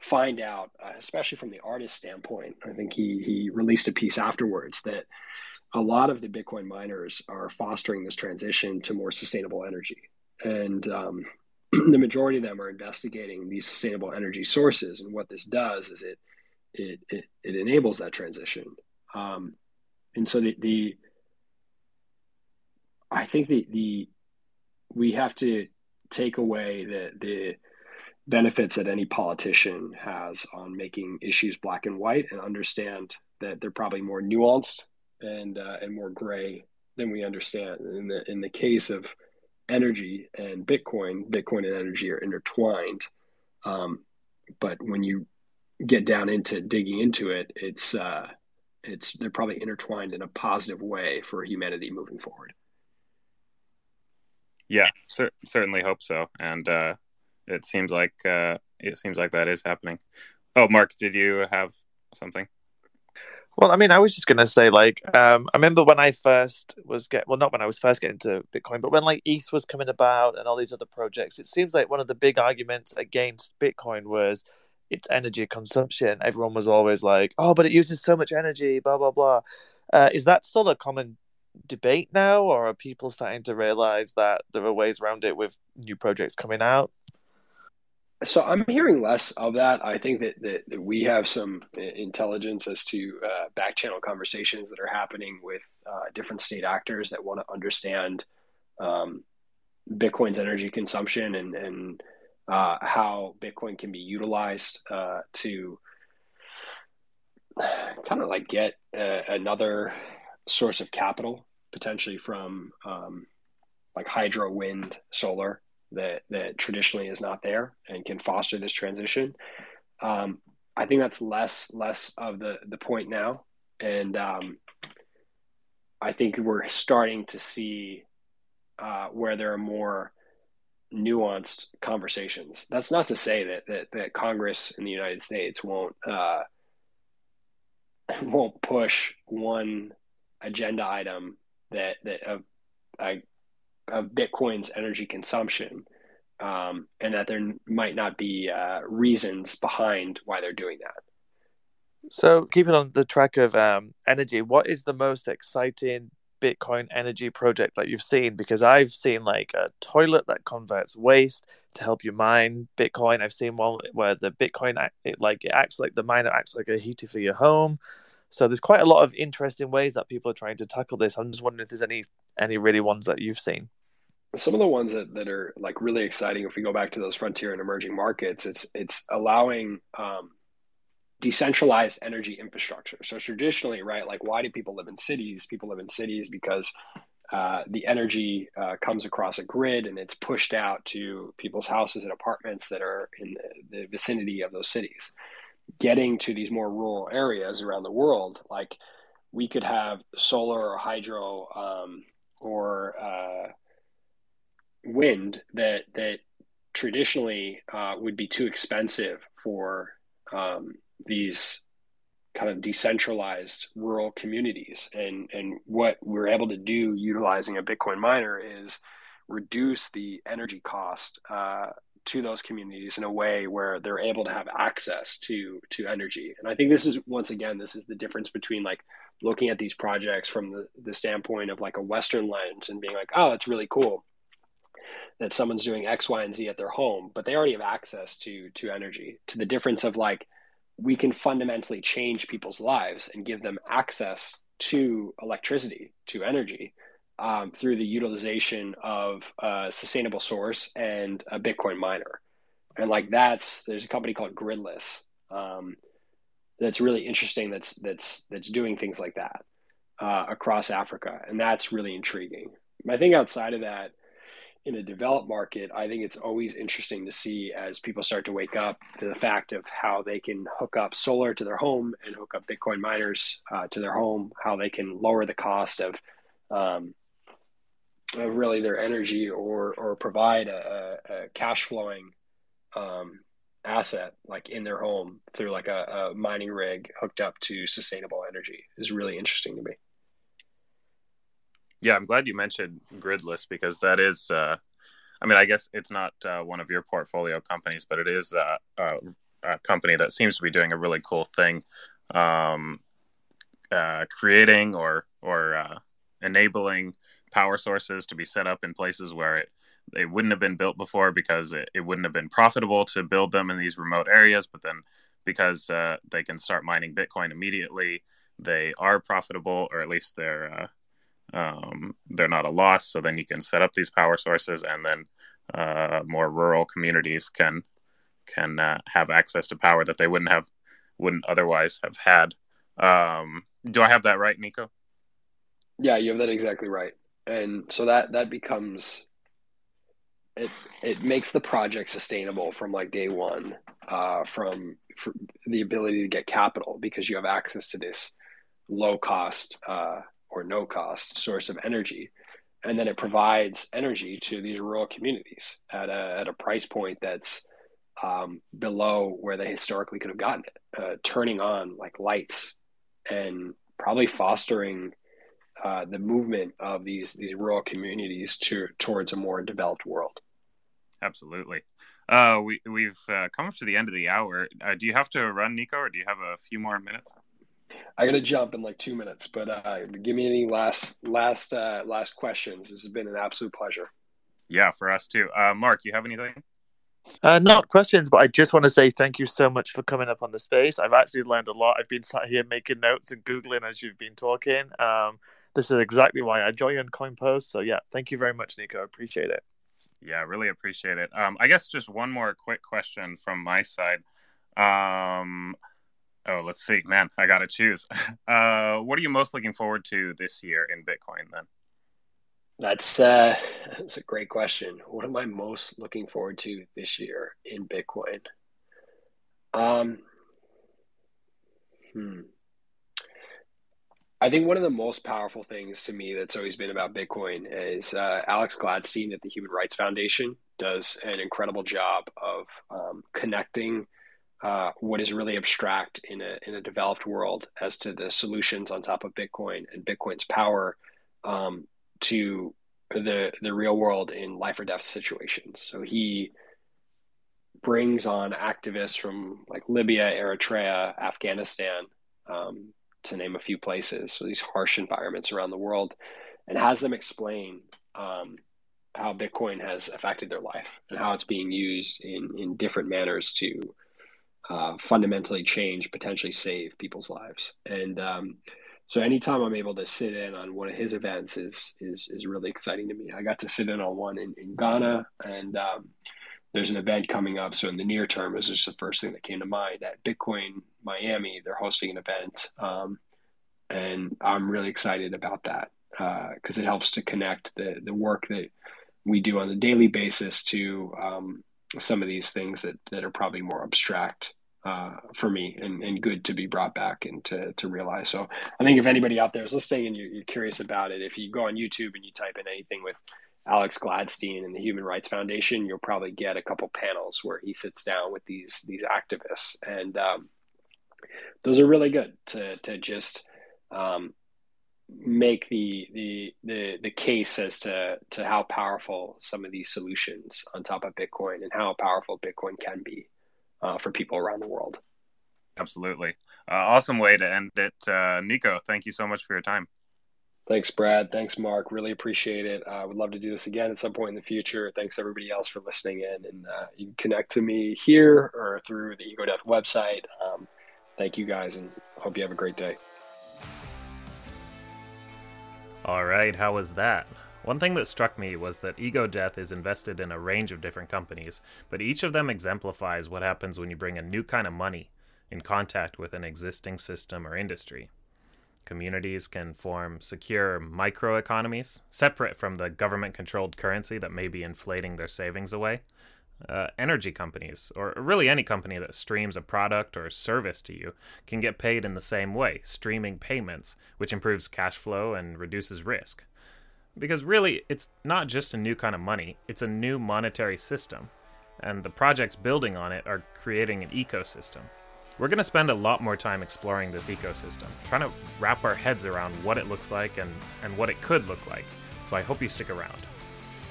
find out, uh, especially from the artist standpoint. I think he he released a piece afterwards that a lot of the Bitcoin miners are fostering this transition to more sustainable energy, and um, the majority of them are investigating these sustainable energy sources. And what this does is it it it, it enables that transition. Um, and so the the I think the the we have to take away the the benefits that any politician has on making issues black and white and understand that they're probably more nuanced and uh, and more gray than we understand. In the in the case of energy and Bitcoin, Bitcoin and energy are intertwined. Um, but when you get down into digging into it, it's uh, it's they're probably intertwined in a positive way for humanity moving forward. Yeah, cer- certainly hope so. And uh, it seems like uh, it seems like that is happening. Oh, Mark, did you have something? Well, I mean, I was just gonna say, like, um, I remember when I first was get well, not when I was first getting into Bitcoin, but when like ETH was coming about and all these other projects, it seems like one of the big arguments against Bitcoin was its energy consumption. Everyone was always like, "Oh, but it uses so much energy," blah blah blah. Uh, is that still a common debate now, or are people starting to realize that there are ways around it with new projects coming out? So I'm hearing less of that. I think that, that, that we have some intelligence as to uh, back channel conversations that are happening with uh, different state actors that want to understand um, Bitcoin's energy consumption and, and uh, how Bitcoin can be utilized uh, to kind of like get a, another source of capital potentially from um, like hydro, wind, solar that that traditionally is not there and can foster this transition. Um, I think that's less less of the the point now, and um, I think we're starting to see uh, where there are more nuanced conversations. That's not to say that that, that Congress in the United States won't uh, won't push one agenda item that that of uh, of Bitcoin's energy consumption, um, and that there might not be uh, reasons behind why they're doing that. So, keeping on the track of um, energy, what is the most exciting Bitcoin energy project that you've seen? Because I've seen like a toilet that converts waste to help you mine Bitcoin. I've seen one where the Bitcoin it, like it acts like the miner acts like a heater for your home. So there's quite a lot of interesting ways that people are trying to tackle this. I'm just wondering if there's any any really ones that you've seen. Some of the ones that, that are like really exciting, if we go back to those frontier and emerging markets, it's it's allowing um, decentralized energy infrastructure. So traditionally, right, like why do people live in cities? People live in cities because uh, the energy uh, comes across a grid and it's pushed out to people's houses and apartments that are in the, the vicinity of those cities. Getting to these more rural areas around the world, like we could have solar or hydro um, or uh, wind that that traditionally uh, would be too expensive for um, these kind of decentralized rural communities. And, and what we're able to do utilizing a Bitcoin miner is reduce the energy cost uh, to those communities in a way where they're able to have access to to energy. And I think this is once again this is the difference between like looking at these projects from the, the standpoint of like a Western lens and being like, oh, it's really cool that someone's doing X, Y, and Z at their home, but they already have access to to energy. To the difference of like we can fundamentally change people's lives and give them access to electricity, to energy, um, through the utilization of a sustainable source and a Bitcoin miner. And like that's there's a company called Gridless um, that's really interesting. That's that's that's doing things like that uh, across Africa, and that's really intriguing. I think outside of that, in a developed market, I think it's always interesting to see as people start to wake up to the fact of how they can hook up solar to their home and hook up Bitcoin miners uh, to their home, how they can lower the cost of, um, really their energy or or provide a, a cash flowing um, asset like in their home through like a, a mining rig hooked up to sustainable energy is really interesting to me. Yeah, I'm glad you mentioned Gridless because that is, uh, I mean, I guess it's not uh, one of your portfolio companies, but it is uh, a, a, company that seems to be doing a really cool thing, um, uh, creating or or uh, enabling power sources to be set up in places where it they wouldn't have been built before because it, it wouldn't have been profitable to build them in these remote areas, but then because uh, they can start mining Bitcoin immediately, they are profitable, or at least they're um, they're not a loss. So then you can set up these power sources, and then uh, more rural communities can can uh, have access to power that they wouldn't have wouldn't otherwise have had. Um, do I have that right, Nico? Yeah, you have that exactly right. And so that that becomes it it makes the project sustainable from like day one, uh, from the ability to get capital because you have access to this low cost uh, or no cost source of energy. And then it provides energy to these rural communities at a, at a price point that's um, below where they historically could have gotten it, uh, turning on like lights and probably fostering uh, the movement of these these rural communities to towards a more developed world. Absolutely. Uh, we we've uh, come up to the end of the hour. Uh, do you have to run, Nico, or do you have a few more minutes? I got to jump in like two minutes, but uh, give me any last last uh, last questions. This has been an absolute pleasure. Yeah, for us too. Uh, Mark, you have anything? Uh, not questions, but I just want to say thank you so much for coming up on the space. I've actually learned a lot. I've been sat here making notes and googling as you've been talking. Um, this is exactly why I joined CoinPost. So yeah, thank you very much, Nico. I appreciate it. Yeah, really appreciate it. Um, I guess just one more quick question from my side. Um, Oh, let's see, man. I got to choose. Uh, what are you most looking forward to this year in Bitcoin then? That's uh, that's a great question. What am I most looking forward to this year in Bitcoin? Um, hmm. I think one of the most powerful things to me that's always been about Bitcoin is uh, Alex Gladstein at the Human Rights Foundation does an incredible job of um, connecting uh, what is really abstract in a in a developed world as to the solutions on top of Bitcoin and Bitcoin's power um, to the the real world in life or death situations. So he brings on activists from like Libya, Eritrea, Afghanistan, um, to name a few places. So these harsh environments around the world, and has them explain um, how Bitcoin has affected their life and how it's being used in in different manners to uh, fundamentally change, potentially save people's lives. And um, so anytime I'm able to sit in on one of his events is is is really exciting to me. I got to sit in on one in, in Ghana, and um, there's an event coming up. So in the near term, this is just the first thing that came to mind at Bitcoin Miami. They're hosting an event, um, and I'm really excited about that because uh, it helps to connect the the work that we do on a daily basis to um, some of these things that that are probably more abstract uh, for me and, and good to be brought back and to, to realize. So I think if anybody out there is listening and you're, you're, curious about it, if you go on YouTube and you type in anything with Alex Gladstein and the Human Rights Foundation, you'll probably get a couple panels where he sits down with these these activists, and um, those are really good to to just um, make the, the the the case as to to how powerful some of these solutions on top of Bitcoin and how powerful Bitcoin can be uh, for people around the world. Absolutely, uh, awesome way to end it, uh, Nico. Thank you so much for your time. Thanks, Brad. Thanks, Mark. Really appreciate it. I uh, would love to do this again at some point in the future. Thanks everybody else for listening in, and uh, you can connect to me here or through the Ego Death website. Um, thank you guys, and hope you have a great day. All right, how was that? One thing that struck me was that Ego Death is invested in a range of different companies, but each of them exemplifies what happens when you bring a new kind of money in contact with an existing system or industry. Communities can form secure microeconomies, separate from the government controlled currency that may be inflating their savings away. Uh, energy companies, or really any company that streams a product or service to you, can get paid in the same way, streaming payments, which improves cash flow and reduces risk. Because really, it's not just a new kind of money, it's a new monetary system. And the projects building on it are creating an ecosystem. We're going to spend a lot more time exploring this ecosystem, trying to wrap our heads around what it looks like and, and what it could look like. So I hope you stick around.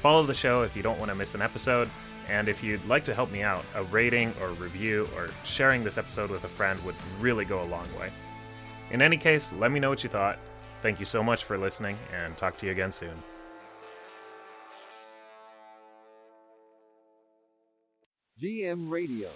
Follow the show if you don't want to miss an episode. And if you'd like to help me out, a rating or review or sharing this episode with a friend would really go a long way. In any case, let me know what you thought, Thank you so much for listening, and talk to you again soon. GM Radio